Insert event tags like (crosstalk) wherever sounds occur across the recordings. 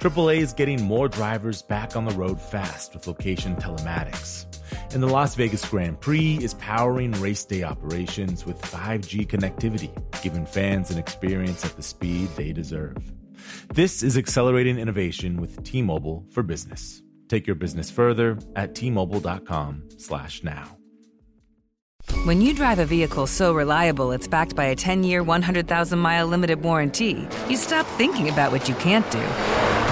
AAA is getting more drivers back on the road fast with location telematics. And the Las Vegas Grand Prix is powering race day operations with 5G connectivity, giving fans an experience at the speed they deserve. This is accelerating innovation with T-Mobile for Business. Take your business further at t-mobile.com/now. When you drive a vehicle so reliable it's backed by a 10-year, 100,000-mile limited warranty, you stop thinking about what you can't do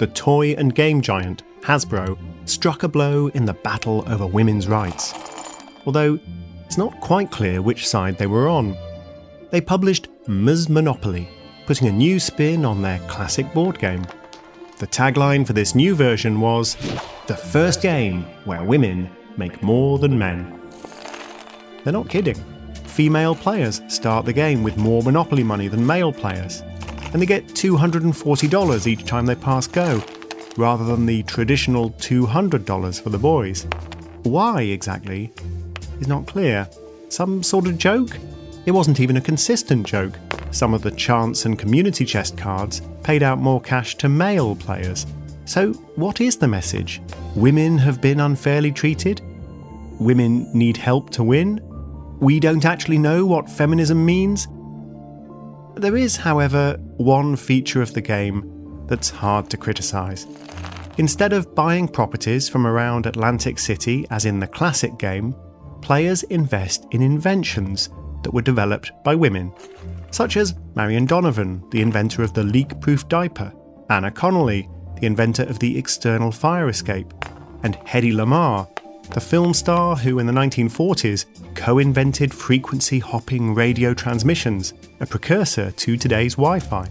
the toy and game giant Hasbro struck a blow in the battle over women's rights. Although it's not quite clear which side they were on. They published Ms. Monopoly, putting a new spin on their classic board game. The tagline for this new version was The first game where women make more than men. They're not kidding. Female players start the game with more Monopoly money than male players, and they get $240 each time they pass go, rather than the traditional $200 for the boys. Why exactly is not clear. Some sort of joke? It wasn't even a consistent joke. Some of the chance and community chest cards paid out more cash to male players. So, what is the message? Women have been unfairly treated? Women need help to win? We don't actually know what feminism means? There is, however, one feature of the game that's hard to criticise. Instead of buying properties from around Atlantic City, as in the classic game, players invest in inventions that were developed by women, such as Marion Donovan, the inventor of the leak proof diaper, Anna Connolly, the inventor of the external fire escape, and Hedy Lamarr, the film star who in the 1940s co invented frequency hopping radio transmissions, a precursor to today's Wi Fi.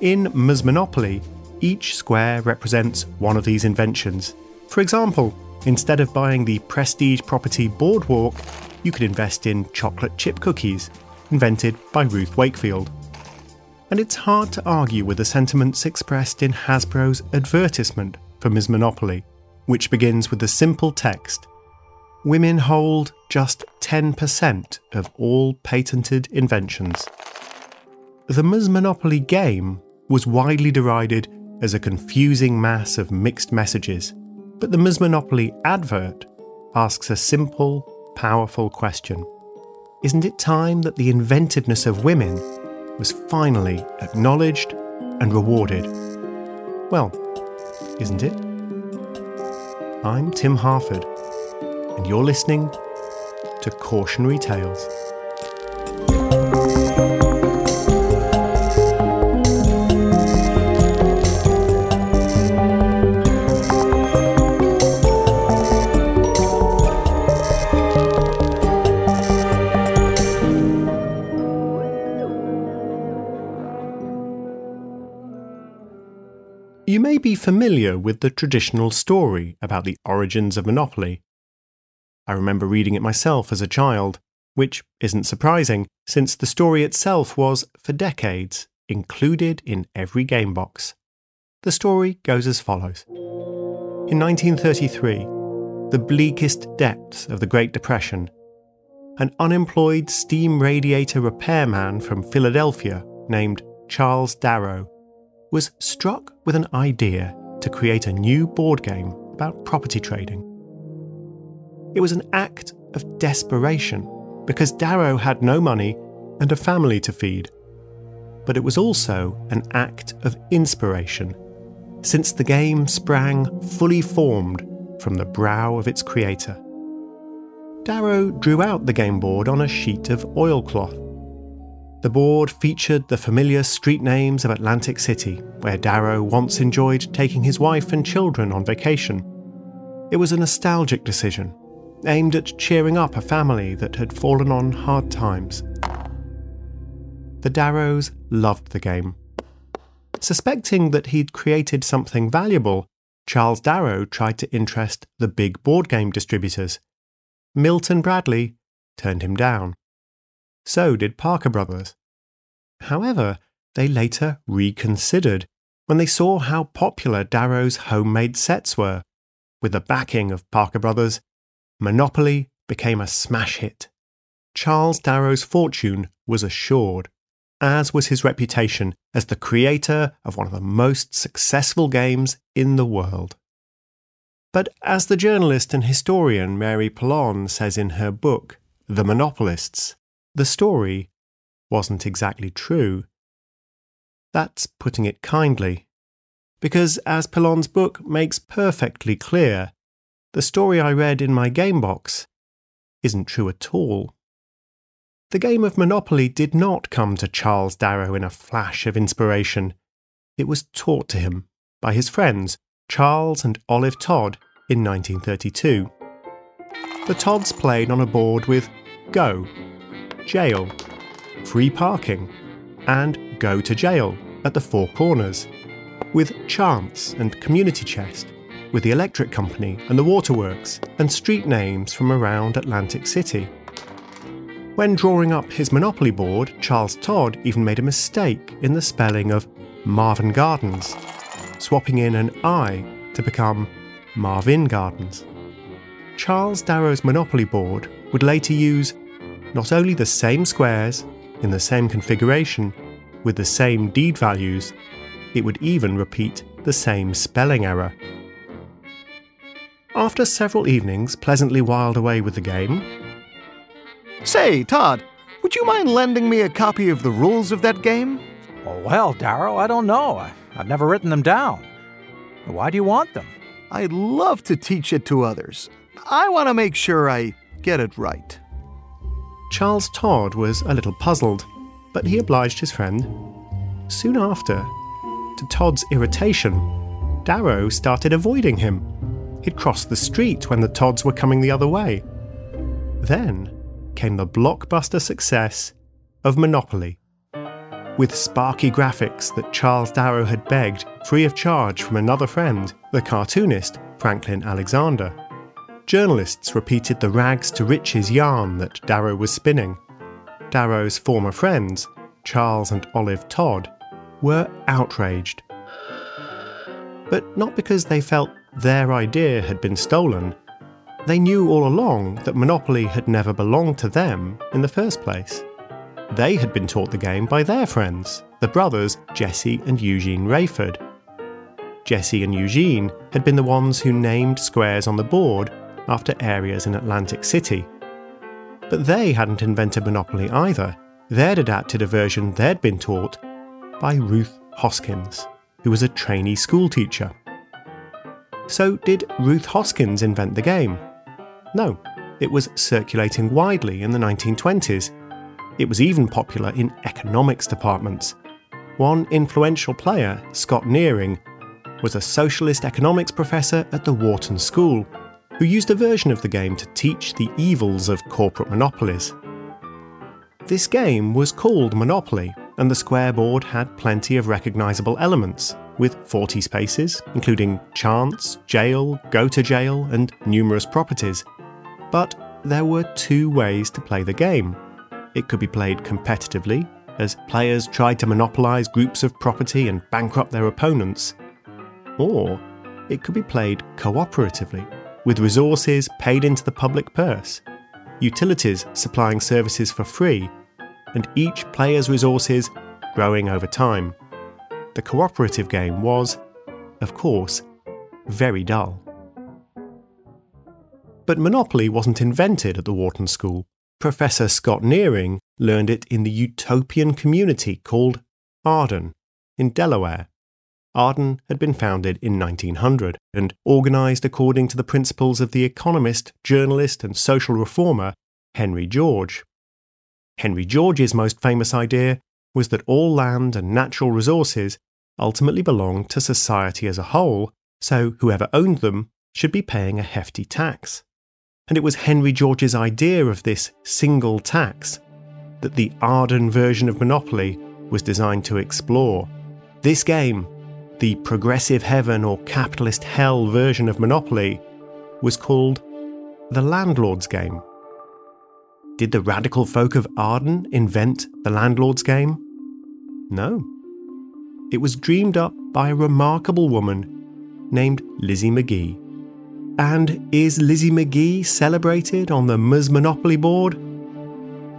In Ms. Monopoly, each square represents one of these inventions. For example, instead of buying the prestige property Boardwalk, you could invest in chocolate chip cookies, invented by Ruth Wakefield. And it's hard to argue with the sentiments expressed in Hasbro's advertisement for Ms. Monopoly, which begins with the simple text Women hold just 10% of all patented inventions. The Ms. Monopoly game was widely derided as a confusing mass of mixed messages, but the Ms. Monopoly advert asks a simple, powerful question Isn't it time that the inventiveness of women was finally acknowledged and rewarded? Well, isn't it? I'm Tim Harford, and you're listening to Cautionary Tales. Familiar with the traditional story about the origins of Monopoly. I remember reading it myself as a child, which isn't surprising, since the story itself was, for decades, included in every game box. The story goes as follows In 1933, the bleakest depths of the Great Depression, an unemployed steam radiator repairman from Philadelphia named Charles Darrow was struck with an idea to create a new board game about property trading. It was an act of desperation because Darrow had no money and a family to feed. But it was also an act of inspiration, since the game sprang fully formed from the brow of its creator. Darrow drew out the game board on a sheet of oilcloth. The board featured the familiar street names of Atlantic City, where Darrow once enjoyed taking his wife and children on vacation. It was a nostalgic decision, aimed at cheering up a family that had fallen on hard times. The Darrows loved the game. Suspecting that he'd created something valuable, Charles Darrow tried to interest the big board game distributors. Milton Bradley turned him down. So did Parker Brothers. However, they later reconsidered when they saw how popular Darrow's homemade sets were. With the backing of Parker Brothers, Monopoly became a smash hit. Charles Darrow's fortune was assured, as was his reputation as the creator of one of the most successful games in the world. But as the journalist and historian Mary Pilon says in her book, The Monopolists, the story wasn't exactly true. That's putting it kindly, because as Pilon's book makes perfectly clear, the story I read in my game box isn't true at all. The game of Monopoly did not come to Charles Darrow in a flash of inspiration. It was taught to him by his friends Charles and Olive Todd in 1932. The Todds played on a board with Go, Jail, Free Parking, and Go to Jail at the Four Corners, with Chance and Community Chest, with the Electric Company and the Waterworks, and street names from around Atlantic City. When drawing up his Monopoly board, Charles Todd even made a mistake in the spelling of Marven Gardens, swapping in an I to become Marvin Gardens. Charles Darrow's Monopoly board would later use not only the same squares, in the same configuration, with the same deed values, it would even repeat the same spelling error. After several evenings pleasantly whiled away with the game, Say, Todd, would you mind lending me a copy of the rules of that game? Oh, well, Darrow, I don't know. I, I've never written them down. Why do you want them? I'd love to teach it to others. I want to make sure I get it right. Charles Todd was a little puzzled, but he obliged his friend. Soon after, to Todd's irritation, Darrow started avoiding him. He'd crossed the street when the Todds were coming the other way. Then came the blockbuster success of Monopoly. With sparky graphics that Charles Darrow had begged free of charge from another friend, the cartoonist Franklin Alexander. Journalists repeated the rags to riches yarn that Darrow was spinning. Darrow's former friends, Charles and Olive Todd, were outraged. But not because they felt their idea had been stolen. They knew all along that Monopoly had never belonged to them in the first place. They had been taught the game by their friends, the brothers Jesse and Eugene Raiford. Jesse and Eugene had been the ones who named squares on the board after areas in Atlantic City. But they hadn't invented Monopoly either. They'd adapted a version they'd been taught by Ruth Hoskins, who was a trainee schoolteacher. So, did Ruth Hoskins invent the game? No, it was circulating widely in the 1920s. It was even popular in economics departments. One influential player, Scott Nearing, was a socialist economics professor at the Wharton School who used a version of the game to teach the evils of corporate monopolies. This game was called Monopoly, and the square board had plenty of recognisable elements, with 40 spaces, including chance, jail, go to jail, and numerous properties. But there were two ways to play the game. It could be played competitively, as players tried to monopolise groups of property and bankrupt their opponents, or it could be played cooperatively, with resources paid into the public purse. utilities supplying services for free, and each player's resources growing over time. The cooperative game was, of course, very dull. But Monopoly wasn't invented at the Wharton School. Professor Scott Nearing learned it in the utopian community called Arden in Delaware. Arden had been founded in 1900 and organised according to the principles of the economist, journalist, and social reformer Henry George. Henry George's most famous idea was that all land and natural resources ultimately belonged to society as a whole, so whoever owned them should be paying a hefty tax. And it was Henry George's idea of this single tax that the Arden version of Monopoly was designed to explore. This game, the progressive heaven or capitalist hell version of Monopoly, was called the Landlord's Game. Did the radical folk of Arden invent the Landlord's Game? No. It was dreamed up by a remarkable woman named Lizzie Magie. And is Lizzie Magie celebrated on the Ms Monopoly board?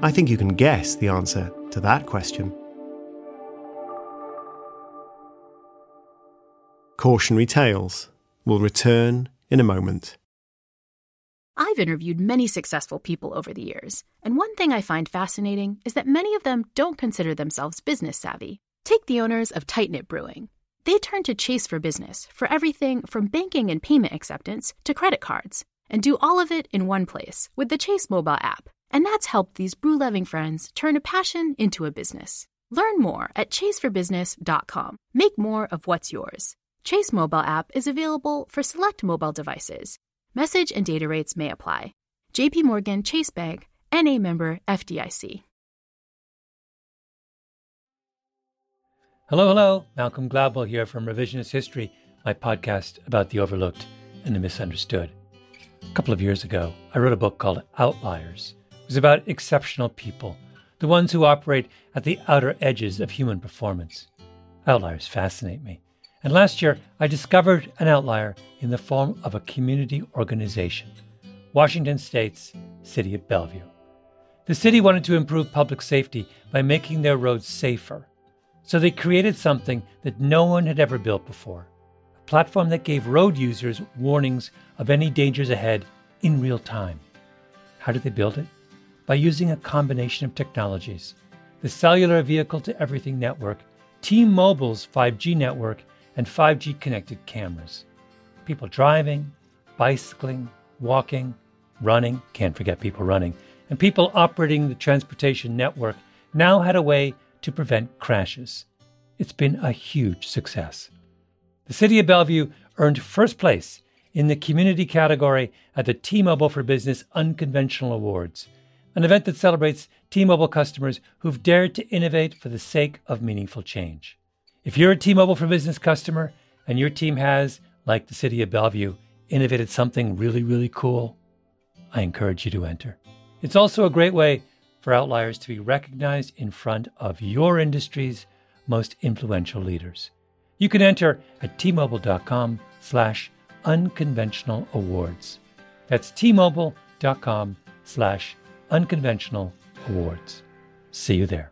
I think you can guess the answer to that question. Cautionary Tales will return in a moment. I've interviewed many successful people over the years, and one thing I find fascinating is that many of them don't consider themselves business savvy. Take the owners of Tight Knit Brewing. They turn to Chase for business for everything from banking and payment acceptance to credit cards, and do all of it in one place with the Chase mobile app. And that's helped these brew loving friends turn a passion into a business. Learn more at chaseforbusiness.com. Make more of what's yours. Chase mobile app is available for select mobile devices. Message and data rates may apply. JP Morgan Chase Bank, NA member FDIC. Hello, hello. Malcolm Gladwell here from Revisionist History, my podcast about the overlooked and the misunderstood. A couple of years ago, I wrote a book called Outliers. It was about exceptional people, the ones who operate at the outer edges of human performance. Outliers fascinate me. And last year, I discovered an outlier in the form of a community organization Washington State's City of Bellevue. The city wanted to improve public safety by making their roads safer so they created something that no one had ever built before a platform that gave road users warnings of any dangers ahead in real time. How did they build it? By using a combination of technologies the cellular vehicle to everything network, T Mobile's 5G network, and 5G connected cameras. People driving, bicycling, walking, running, can't forget people running, and people operating the transportation network now had a way to prevent crashes. It's been a huge success. The City of Bellevue earned first place in the community category at the T Mobile for Business Unconventional Awards, an event that celebrates T Mobile customers who've dared to innovate for the sake of meaningful change. If you're a T Mobile for Business customer and your team has, like the City of Bellevue, innovated something really, really cool, I encourage you to enter. It's also a great way for outliers to be recognized in front of your industry's most influential leaders. You can enter at tmobile.com slash unconventional awards. That's tmobile.com slash unconventional awards. See you there.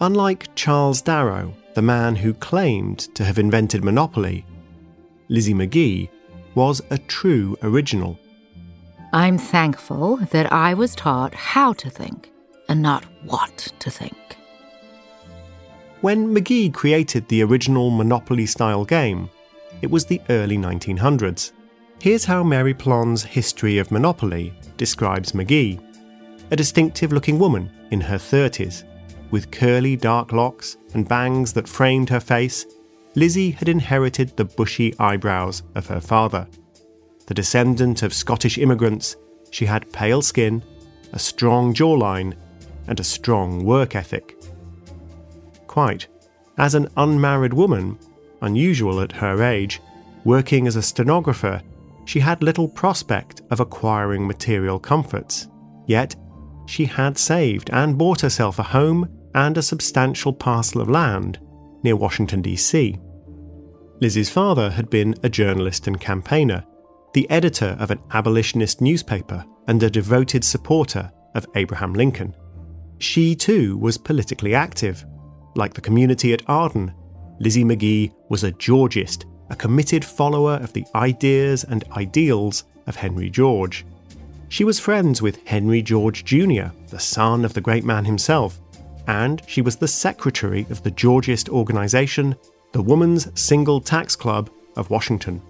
Unlike Charles Darrow, the man who claimed to have invented Monopoly, Lizzie Magie was a true original. I'm thankful that I was taught how to think and not what to think. When Magie created the original Monopoly style game, it was the early 1900s. Here's how Mary Pilon's History of Monopoly describes Magie a distinctive looking woman in her 30s. With curly dark locks and bangs that framed her face, Lizzie had inherited the bushy eyebrows of her father. The descendant of Scottish immigrants, she had pale skin, a strong jawline, and a strong work ethic. Quite. As an unmarried woman, unusual at her age, working as a stenographer, she had little prospect of acquiring material comforts. Yet, she had saved and bought herself a home and a substantial parcel of land near Washington, D.C. Lizzie's father had been a journalist and campaigner, the editor of an abolitionist newspaper and a devoted supporter of Abraham Lincoln. She too was politically active. Like the community at Arden, Lizzie Magie was a Georgist, a committed follower of the ideas and ideals of Henry George. She was friends with Henry George Jr., the son of the great man himself, and she was the secretary of the Georgist organization, the Woman's Single Tax Club of Washington.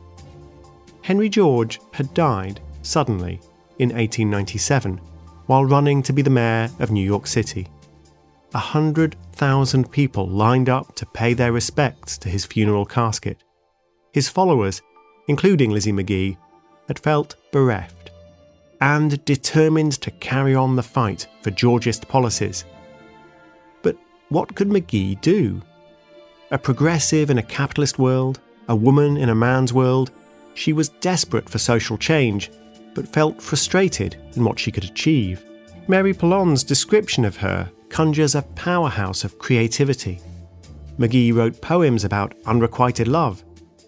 Henry George had died suddenly in 1897 while running to be the mayor of New York City. A hundred thousand people lined up to pay their respects to his funeral casket. His followers, including Lizzie Magie, had felt bereft and determined to carry on the fight for Georgist policies. What could Magie do? A progressive in a capitalist world, a woman in a man's world, she was desperate for social change, but felt frustrated in what she could achieve. Mary Pilon's description of her conjures a powerhouse of creativity. Magie wrote poems about unrequited love.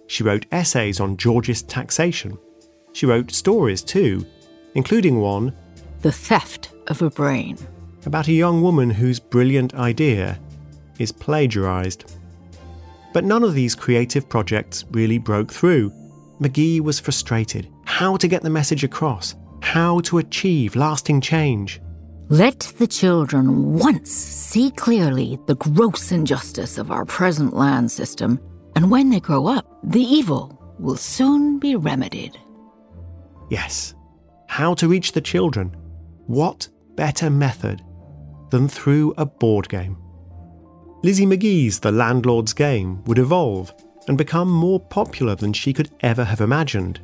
She wrote essays on Georgist taxation. She wrote stories too, including one, The Theft of a Brain, about a young woman whose brilliant idea is plagiarized. But none of these creative projects really broke through. Magie was frustrated. How to get the message across? How to achieve lasting change? Let the children once see clearly the gross injustice of our present land system, and when they grow up, the evil will soon be remedied. Yes. How to reach the children? What better method than through a board game? Lizzie Magie's The Landlord's Game would evolve and become more popular than she could ever have imagined.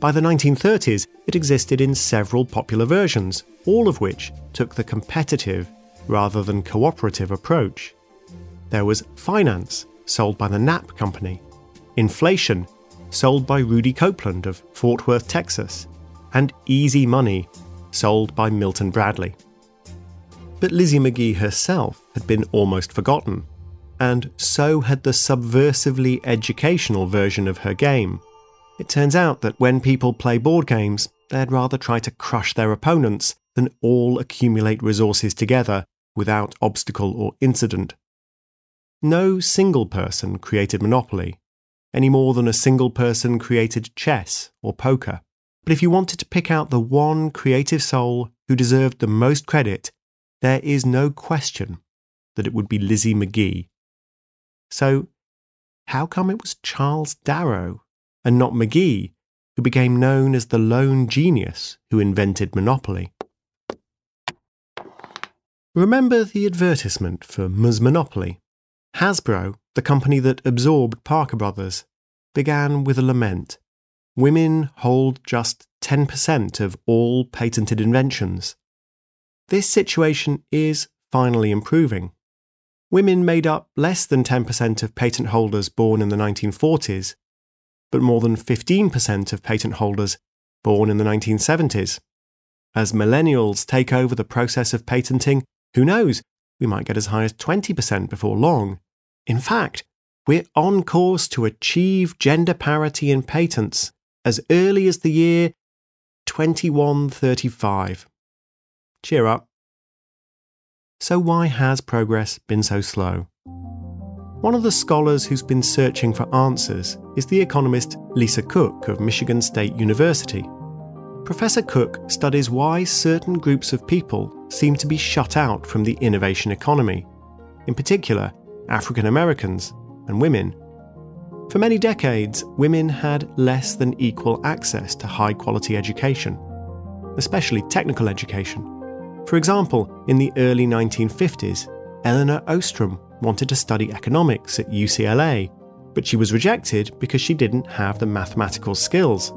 By the 1930s, it existed in several popular versions, all of which took the competitive rather than cooperative approach. There was Finance, sold by the Knapp Company, Inflation, sold by Rudy Copeland of Fort Worth, Texas, and Easy Money, sold by Milton Bradley. But Lizzie Magie herself had been almost forgotten and so had the subversively educational version of her game. It turns out that when people play board games, they'd rather try to crush their opponents than all accumulate resources together without obstacle or incident. No single person created Monopoly, any more than a single person created chess or poker. But if you wanted to pick out the one creative soul who deserved the most credit, there is no question that it would be Lizzie Magie. So, how come it was Charles Darrow and not Magie who became known as the lone genius who invented Monopoly? Remember the advertisement for Ms. Monopoly? Hasbro, the company that absorbed Parker Brothers, began with a lament. Women hold just 10% of all patented inventions. This situation is finally improving women made up less than 10% of patent holders born in the 1940s, but more than 15% of patent holders born in the 1970s. As millennials take over the process of patenting, who knows, we might get as high as 20% before long. In fact, we're on course to achieve gender parity in patents as early as the year 2135. Cheer up. So, why has progress been so slow? One of the scholars who's been searching for answers is the economist Lisa Cook of Michigan State University. Professor Cook studies why certain groups of people seem to be shut out from the innovation economy, in particular, African Americans and women. For many decades, women had less than equal access to high quality education, especially technical education. For example, in the early 1950s, Elinor Ostrom wanted to study economics at UCLA, but she was rejected because she didn't have the mathematical skills.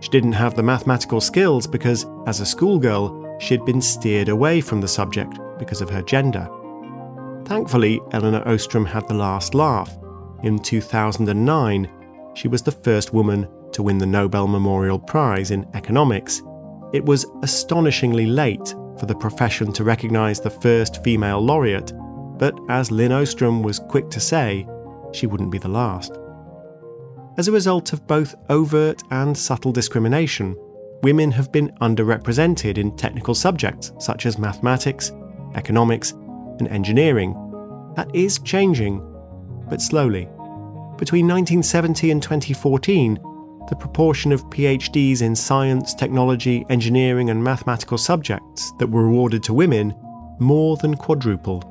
She didn't have the mathematical skills because, as a schoolgirl, she'd been steered away from the subject because of her gender. Thankfully, Elinor Ostrom had the last laugh. In 2009, she was the first woman to win the Nobel Memorial Prize in economics. It was astonishingly late for the profession to recognise the first female laureate, but as Lin Ostrom was quick to say, she wouldn't be the last. As a result of both overt and subtle discrimination, women have been underrepresented in technical subjects such as mathematics, economics, and engineering. That is changing, but slowly. Between 1970 and 2014, the proportion of PhDs in science, technology, engineering, and mathematical subjects that were awarded to women more than quadrupled.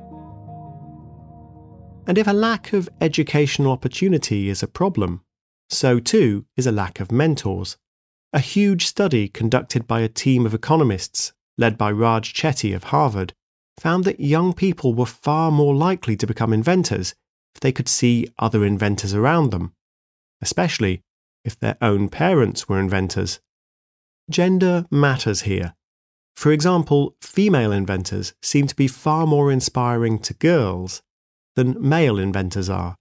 And if a lack of educational opportunity is a problem, so too is a lack of mentors. A huge study conducted by a team of economists, led by Raj Chetty of Harvard, found that young people were far more likely to become inventors if they could see other inventors around them, especially if their own parents were inventors. Gender matters here. For example, female inventors seem to be far more inspiring to girls than male inventors are.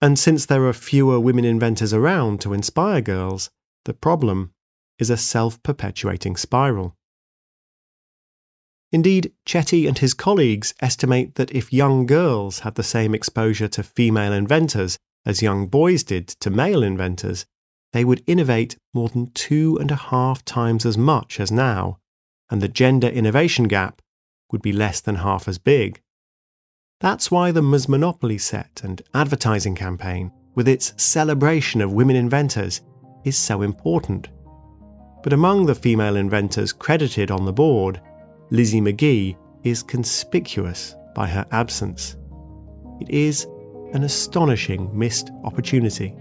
And since there are fewer women inventors around to inspire girls, the problem is a self perpetuating spiral. Indeed, Chetty and his colleagues estimate that if young girls had the same exposure to female inventors as young boys did to male inventors, they would innovate more than two and a half times as much as now, and the gender innovation gap would be less than half as big. That's why the Ms. Monopoly set and advertising campaign, with its celebration of women inventors, is so important. But among the female inventors credited on the board, Lizzie Magie is conspicuous by her absence. It is an astonishing missed opportunity.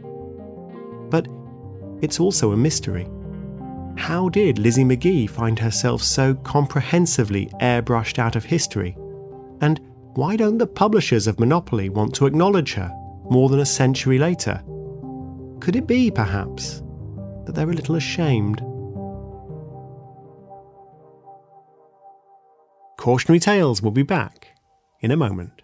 It's also a mystery. How did Lizzie Magie find herself so comprehensively airbrushed out of history? And why don't the publishers of Monopoly want to acknowledge her more than a century later? Could it be, perhaps, that they're a little ashamed? Cautionary Tales will be back in a moment.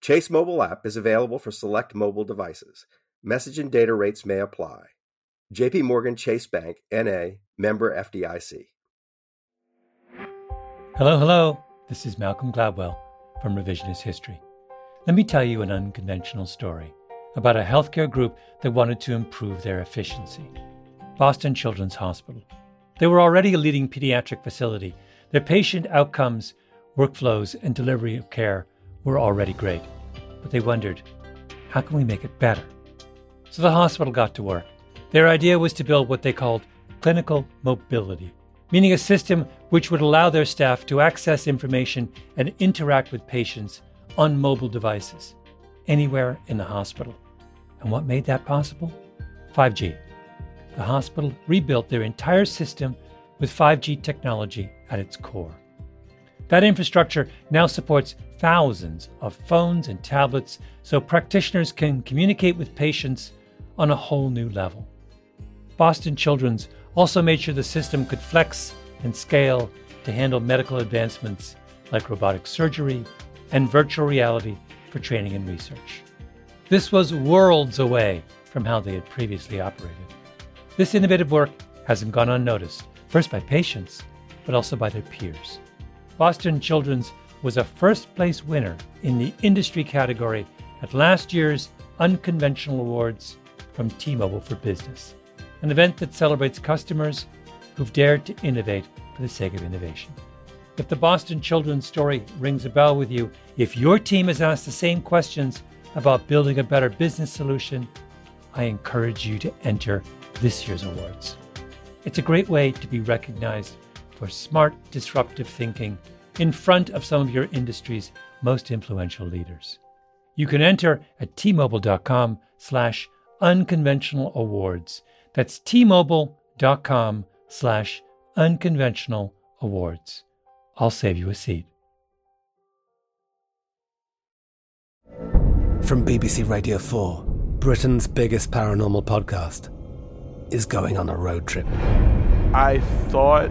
Chase mobile app is available for select mobile devices. Message and data rates may apply. JP Morgan Chase Bank, NA, member FDIC. Hello, hello. This is Malcolm Gladwell from Revisionist History. Let me tell you an unconventional story about a healthcare group that wanted to improve their efficiency. Boston Children's Hospital. They were already a leading pediatric facility. Their patient outcomes, workflows, and delivery of care were already great, but they wondered, how can we make it better? So the hospital got to work. Their idea was to build what they called clinical mobility, meaning a system which would allow their staff to access information and interact with patients on mobile devices anywhere in the hospital. And what made that possible? 5G. The hospital rebuilt their entire system with 5G technology at its core. That infrastructure now supports thousands of phones and tablets so practitioners can communicate with patients on a whole new level. Boston Children's also made sure the system could flex and scale to handle medical advancements like robotic surgery and virtual reality for training and research. This was worlds away from how they had previously operated. This innovative work hasn't gone unnoticed, first by patients, but also by their peers. Boston Children's was a first place winner in the industry category at last year's Unconventional Awards from T Mobile for Business, an event that celebrates customers who've dared to innovate for the sake of innovation. If the Boston Children's story rings a bell with you, if your team has asked the same questions about building a better business solution, I encourage you to enter this year's awards. It's a great way to be recognized for smart, disruptive thinking in front of some of your industry's most influential leaders. You can enter at tmobile.com slash unconventional awards. That's tmobile.com slash unconventional awards. I'll save you a seat. From BBC Radio 4, Britain's biggest paranormal podcast is going on a road trip. I thought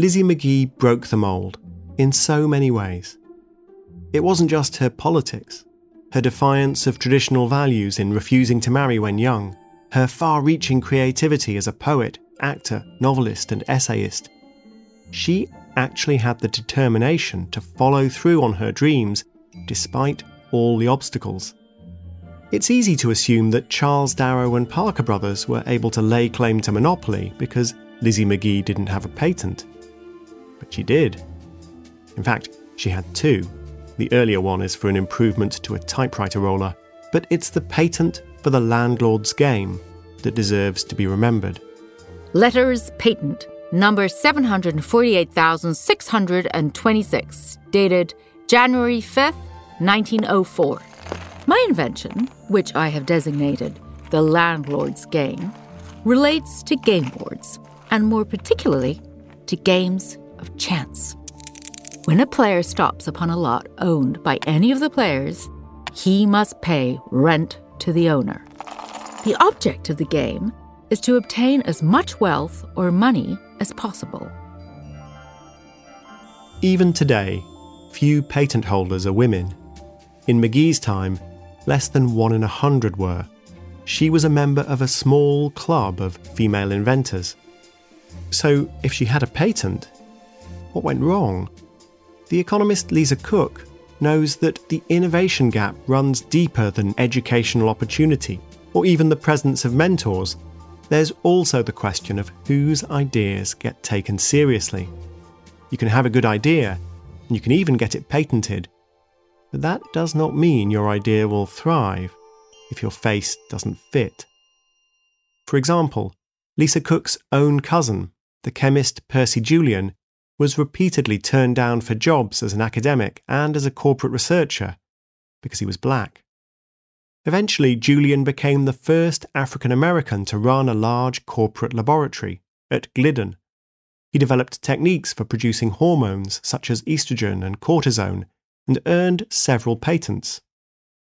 Lizzie Magie broke the mould in so many ways. It wasn't just her politics, her defiance of traditional values in refusing to marry when young, her far reaching creativity as a poet, actor, novelist, and essayist. She actually had the determination to follow through on her dreams despite all the obstacles. It's easy to assume that Charles Darrow and Parker Brothers were able to lay claim to monopoly because Lizzie Magie didn't have a patent. But she did. In fact, she had two. The earlier one is for an improvement to a typewriter roller, but it's the patent for the landlord's game that deserves to be remembered. Letters Patent, number 748,626, dated January 5th, 1904. My invention, which I have designated the landlord's game, relates to game boards, and more particularly to games of chance. When a player stops upon a lot owned by any of the players, he must pay rent to the owner. The object of the game is to obtain as much wealth or money as possible. Even today, few patent holders are women. In Magie's time, less than one in a hundred were. She was a member of a small club of female inventors. So, if she had a patent, what went wrong? The economist Lisa Cook knows that the innovation gap runs deeper than educational opportunity or even the presence of mentors. There's also the question of whose ideas get taken seriously. You can have a good idea, and you can even get it patented, but that does not mean your idea will thrive if your face doesn't fit. For example, Lisa Cook's own cousin, the chemist Percy Julian, was repeatedly turned down for jobs as an academic and as a corporate researcher because he was black. Eventually, Julian became the first African American to run a large corporate laboratory at Glidden. He developed techniques for producing hormones such as estrogen and cortisone and earned several patents.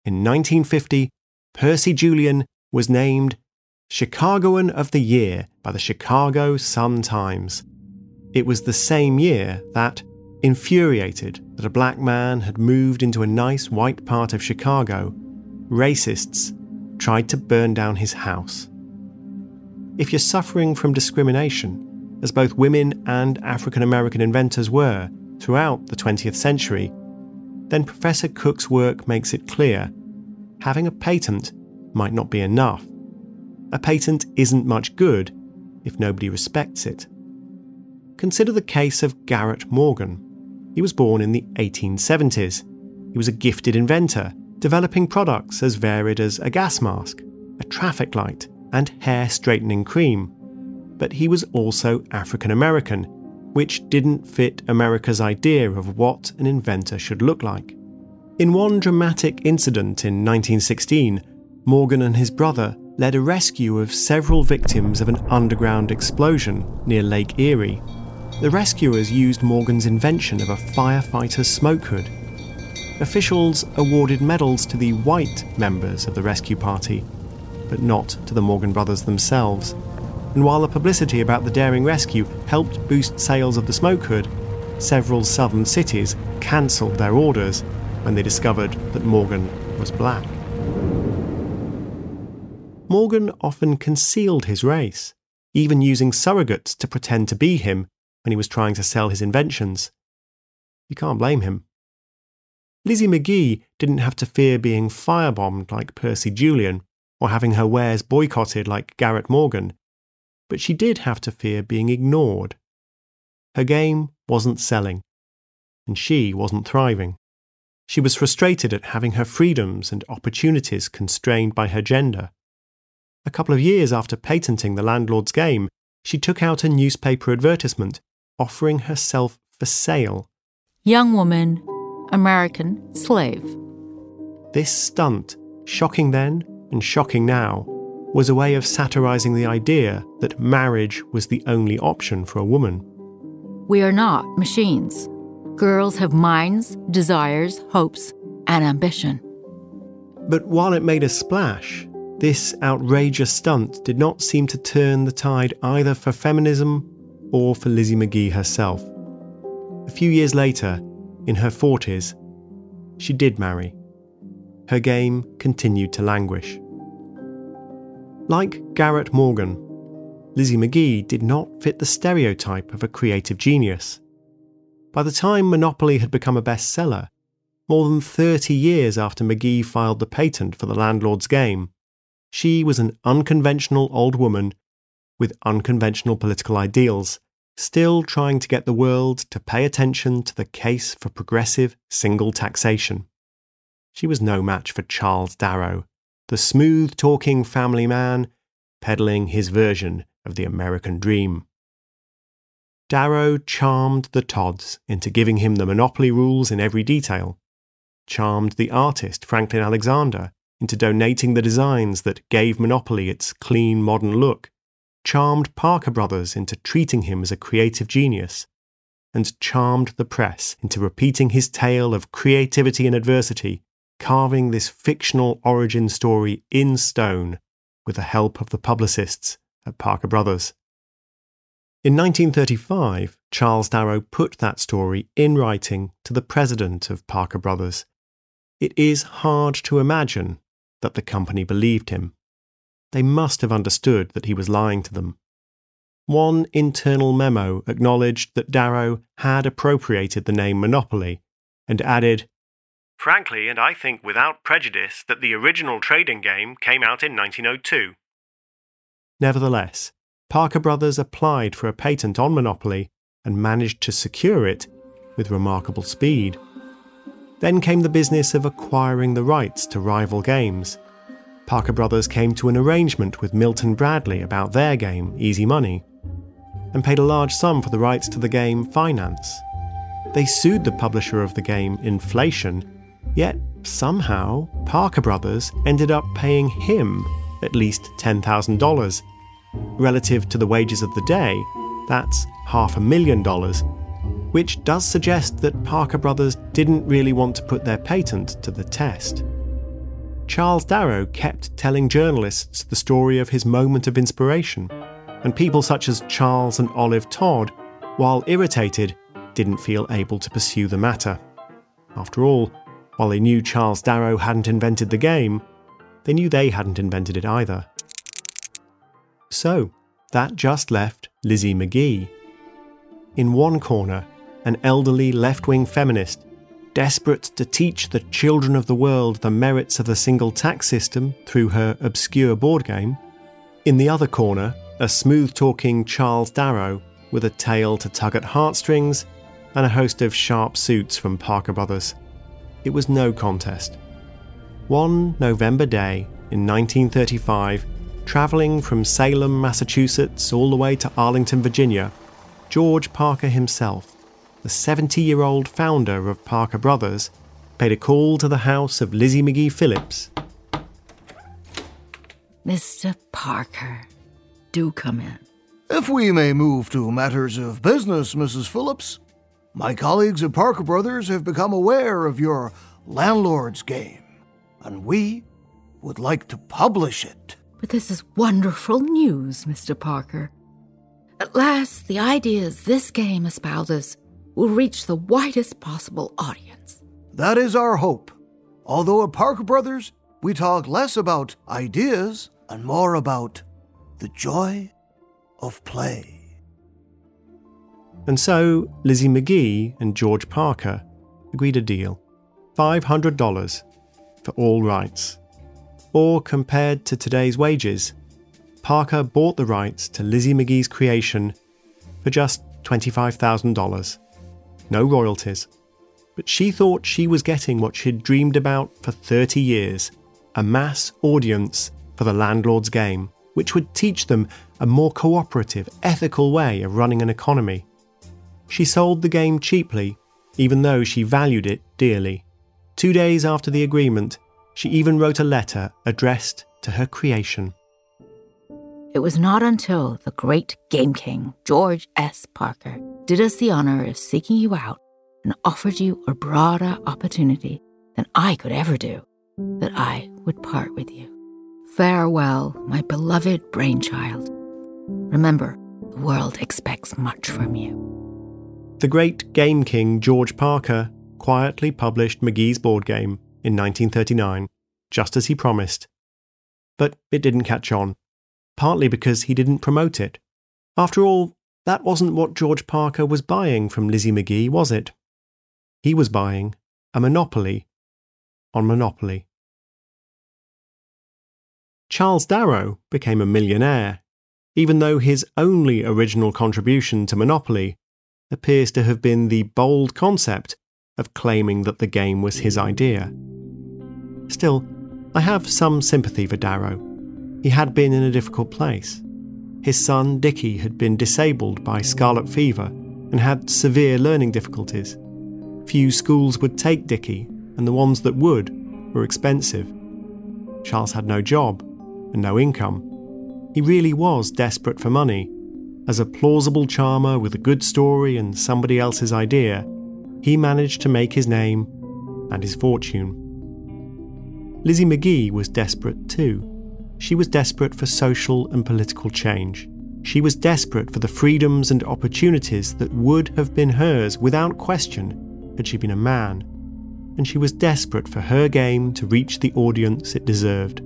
In 1950, Percy Julian was named Chicagoan of the Year by the Chicago Sun-Times. It was the same year that, infuriated that a black man had moved into a nice white part of Chicago, racists tried to burn down his house. If you're suffering from discrimination, as both women and African American inventors were throughout the 20th century, then Professor Cook's work makes it clear having a patent might not be enough. A patent isn't much good if nobody respects it. Consider the case of Garrett Morgan. He was born in the 1870s. He was a gifted inventor, developing products as varied as a gas mask, a traffic light, and hair straightening cream. But he was also African American, which didn't fit America's idea of what an inventor should look like. In one dramatic incident in 1916, Morgan and his brother led a rescue of several victims of an underground explosion near Lake Erie. The rescuers used Morgan's invention of a firefighter's smoke hood. Officials awarded medals to the white members of the rescue party, but not to the Morgan brothers themselves. And while the publicity about the daring rescue helped boost sales of the smoke hood, several southern cities cancelled their orders when they discovered that Morgan was black. Morgan often concealed his race, even using surrogates to pretend to be him when he was trying to sell his inventions. You can't blame him. Lizzie Magie didn't have to fear being firebombed like Percy Julian or having her wares boycotted like Garrett Morgan, but she did have to fear being ignored. Her game wasn't selling, and she wasn't thriving. She was frustrated at having her freedoms and opportunities constrained by her gender. A couple of years after patenting the landlord's game, she took out a newspaper advertisement offering herself for sale. Young woman, American, slave. This stunt, shocking then and shocking now, was a way of satirizing the idea that marriage was the only option for a woman. We are not machines. Girls have minds, desires, hopes, and ambition. But while it made a splash, this outrageous stunt did not seem to turn the tide either for feminism or for Lizzie Magie herself. A few years later, in her 40s, she did marry. Her game continued to languish. Like Garrett Morgan, Lizzie Magie did not fit the stereotype of a creative genius. By the time Monopoly had become a bestseller, more than 30 years after Magie filed the patent for the landlord's game, she was an unconventional old woman with unconventional political ideals, still trying to get the world to pay attention to the case for progressive single taxation. She was no match for Charles Darrow, the smooth talking family man peddling his version of the American dream. Darrow charmed the Todds into giving him the monopoly rules in every detail, charmed the artist Franklin Alexander into donating the designs that gave Monopoly its clean modern look, charmed Parker Brothers into treating him as a creative genius, and charmed the press into repeating his tale of creativity and adversity carving this fictional origin story in stone with the help of the publicists at Parker Brothers. In 1935, Charles Darrow put that story in writing to the president of Parker Brothers. It is hard to imagine that the company believed him. They must have understood that he was lying to them. One internal memo acknowledged that Darrow had appropriated the name Monopoly and added, Frankly, and I think without prejudice, that the original trading game came out in 1902. Nevertheless, Parker Brothers applied for a patent on Monopoly and managed to secure it with remarkable speed. Then came the business of acquiring the rights to rival games. Parker Brothers came to an arrangement with Milton Bradley about their game, Easy Money, and paid a large sum for the rights to the game Finance. They sued the publisher of the game, Inflation, Yet, somehow, Parker Brothers ended up paying him at least $10,000. Relative to the wages of the day, that's half a million dollars, which does suggest that Parker Brothers didn't really want to put their patent to the test. Charles Darrow kept telling journalists the story of his moment of inspiration, and people such as Charles and Olive Todd, while irritated, didn't feel able to pursue the matter. After all, while they knew Charles Darrow hadn't invented the game, they knew they hadn't invented it either. So, that just left Lizzie Magie. In one corner, an elderly left wing feminist, desperate to teach the children of the world the merits of the single tax system through her obscure board game. In the other corner, a smooth talking Charles Darrow with a tale to tug at heartstrings and a host of sharp suits from Parker Brothers it was no contest. One November day in 1935, travelling from Salem, Massachusetts, all the way to Arlington, Virginia, George Parker himself, the 70 year old founder of Parker Brothers, paid a call to the house of Lizzie Magie Phillips. Mr. Parker, do come in. If we may move to matters of business, Mrs. Phillips, my colleagues at Parker Brothers have become aware of your landlord's game, and we would like to publish it. But this is wonderful news, Mr. Parker. At last, the ideas this game espouses will reach the widest possible audience. That is our hope. Although at Parker Brothers, we talk less about ideas and more about the joy of play. And so Lizzie Magie and George Parker agreed a deal $500 for all rights. Or compared to today's wages, Parker bought the rights to Lizzie Magie's creation for just $25,000. No royalties. But she thought she was getting what she'd dreamed about for 30 years a mass audience for the landlord's game, which would teach them a more cooperative, ethical way of running an economy. She sold the game cheaply, even though she valued it dearly. Two days after the agreement, she even wrote a letter addressed to her creation. It was not until the great Game King, George S. Parker, did us the honor of seeking you out and offered you a broader opportunity than I could ever do that I would part with you. Farewell, my beloved brainchild. Remember, the world expects much from you. The great game king George Parker quietly published Magie's board game in 1939, just as he promised. But it didn't catch on, partly because he didn't promote it. After all, that wasn't what George Parker was buying from Lizzie Magie, was it? He was buying a monopoly on Monopoly. Charles Darrow became a millionaire, even though his only original contribution to Monopoly appears to have been the bold concept of claiming that the game was his idea. Still, I have some sympathy for Darrow. He had been in a difficult place. His son Dickie had been disabled by scarlet fever and had severe learning difficulties. Few schools would take Dickie, and the ones that would were expensive. Charles had no job and no income. He really was desperate for money. As a plausible charmer with a good story and somebody else's idea, he managed to make his name and his fortune. Lizzie Magie was desperate too. She was desperate for social and political change. She was desperate for the freedoms and opportunities that would have been hers without question had she been a man. And she was desperate for her game to reach the audience it deserved.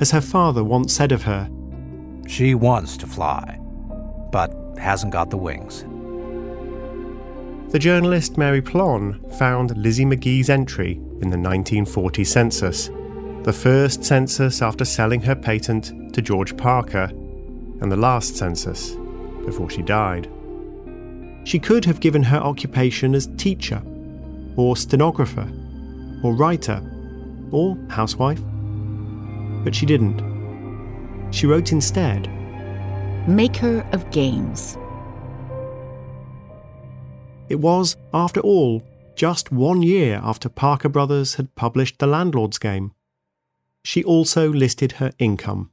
As her father once said of her, She wants to fly, but hasn't got the wings. The journalist Mary Pilon found Lizzie Magie's entry in the 1940 census, the first census after selling her patent to George Parker, and the last census before she died. She could have given her occupation as teacher, or stenographer, or writer, or housewife. But she didn't. She wrote instead Maker of games. It was, after all, just one year after Parker Brothers had published The Landlord's Game. She also listed her income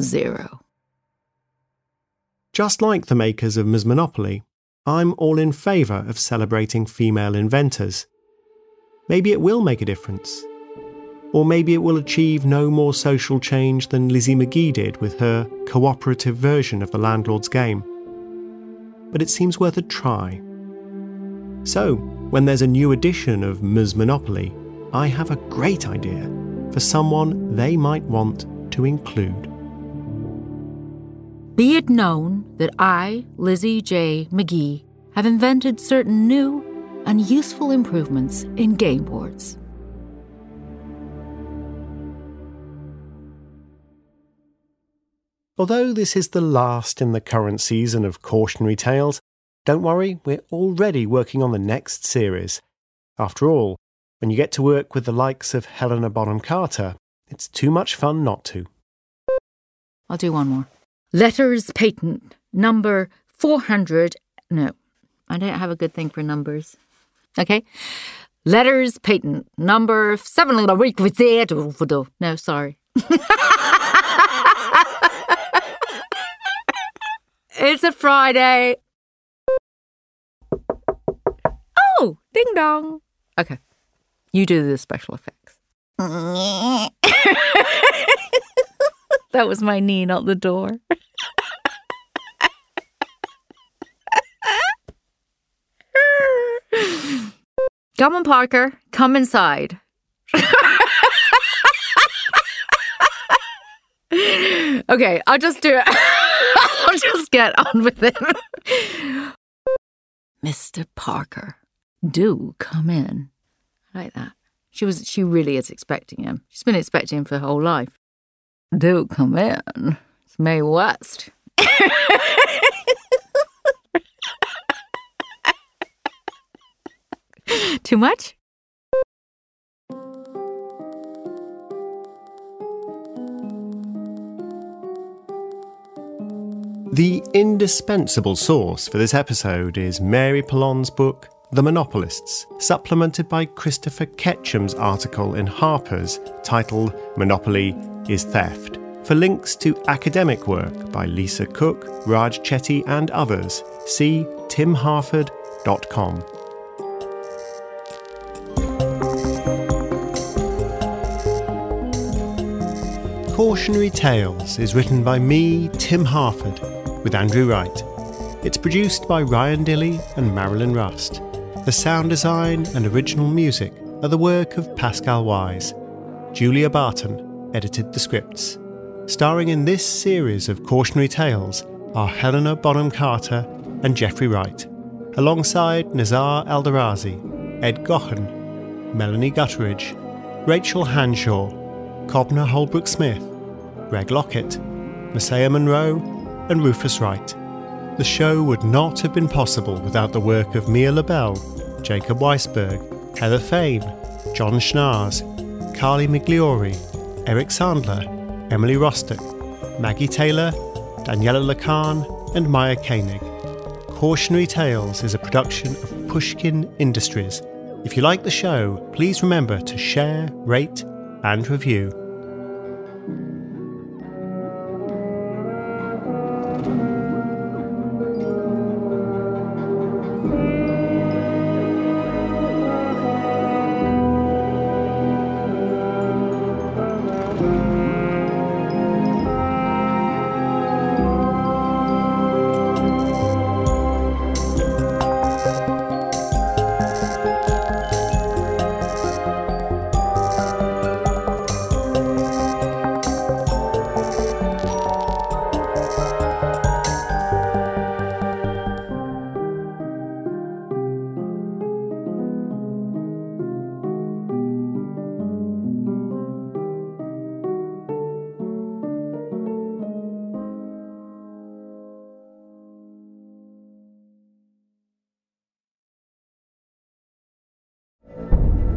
Zero. Just like the makers of Ms. Monopoly, I'm all in favour of celebrating female inventors. Maybe it will make a difference. Or maybe it will achieve no more social change than Lizzie Magie did with her cooperative version of the landlord's game. But it seems worth a try. So, when there's a new edition of Ms. Monopoly, I have a great idea for someone they might want to include. Be it known that I, Lizzie J. Magie, have invented certain new and useful improvements in game boards. Although this is the last in the current season of Cautionary Tales, don't worry, we're already working on the next series. After all, when you get to work with the likes of Helena Bonham Carter, it's too much fun not to. I'll do one more. Letters patent number 400. No, I don't have a good thing for numbers. Okay. Letters patent number seven. Oh, no, sorry. (laughs) it's a Friday. Oh, ding dong. Okay. You do the special effects. (laughs) that was my knee, not the door. Come on, Parker. Come inside. okay, I'll just do it. (laughs) I'll just get on with it. (laughs) Mr. Parker, do come in. I like that. She was she really is expecting him. She's been expecting him for her whole life. Do come in. It's Mae West. (laughs) Too much? The indispensable source for this episode is Mary Pilon's book, The Monopolists, supplemented by Christopher Ketcham's article in Harper's titled Monopoly is Theft. For links to academic work by Lisa Cook, Raj Chetty, and others, see timharford.com. Cautionary Tales is written by me, Tim Harford, with Andrew Wright. It's produced by Ryan Dilley and Marilyn Rust. The sound design and original music are the work of Pascal Wyse. Julia Barton edited the scripts. Starring in this series of cautionary tales are Helena Bonham Carter and Jeffrey Wright, alongside Nazar Eldarazi, Ed Gochen, Melanie Gutteridge, Rachel Hanshaw, Cobna Holdbrook Smith, Greg Lockett, Messiah Monroe, and Rufus Wright. The show would not have been possible without the work of Mia Lobel, Jacob Weisberg, Heather Fain, John Schnaars, Carly Migliori, Eric Sandler, Emily Rostek, Maggie Taylor, Daniela Lacan, and Maya Koenig. Cautionary Tales is a production of Pushkin Industries. If you like the show, please remember to share, rate, and review.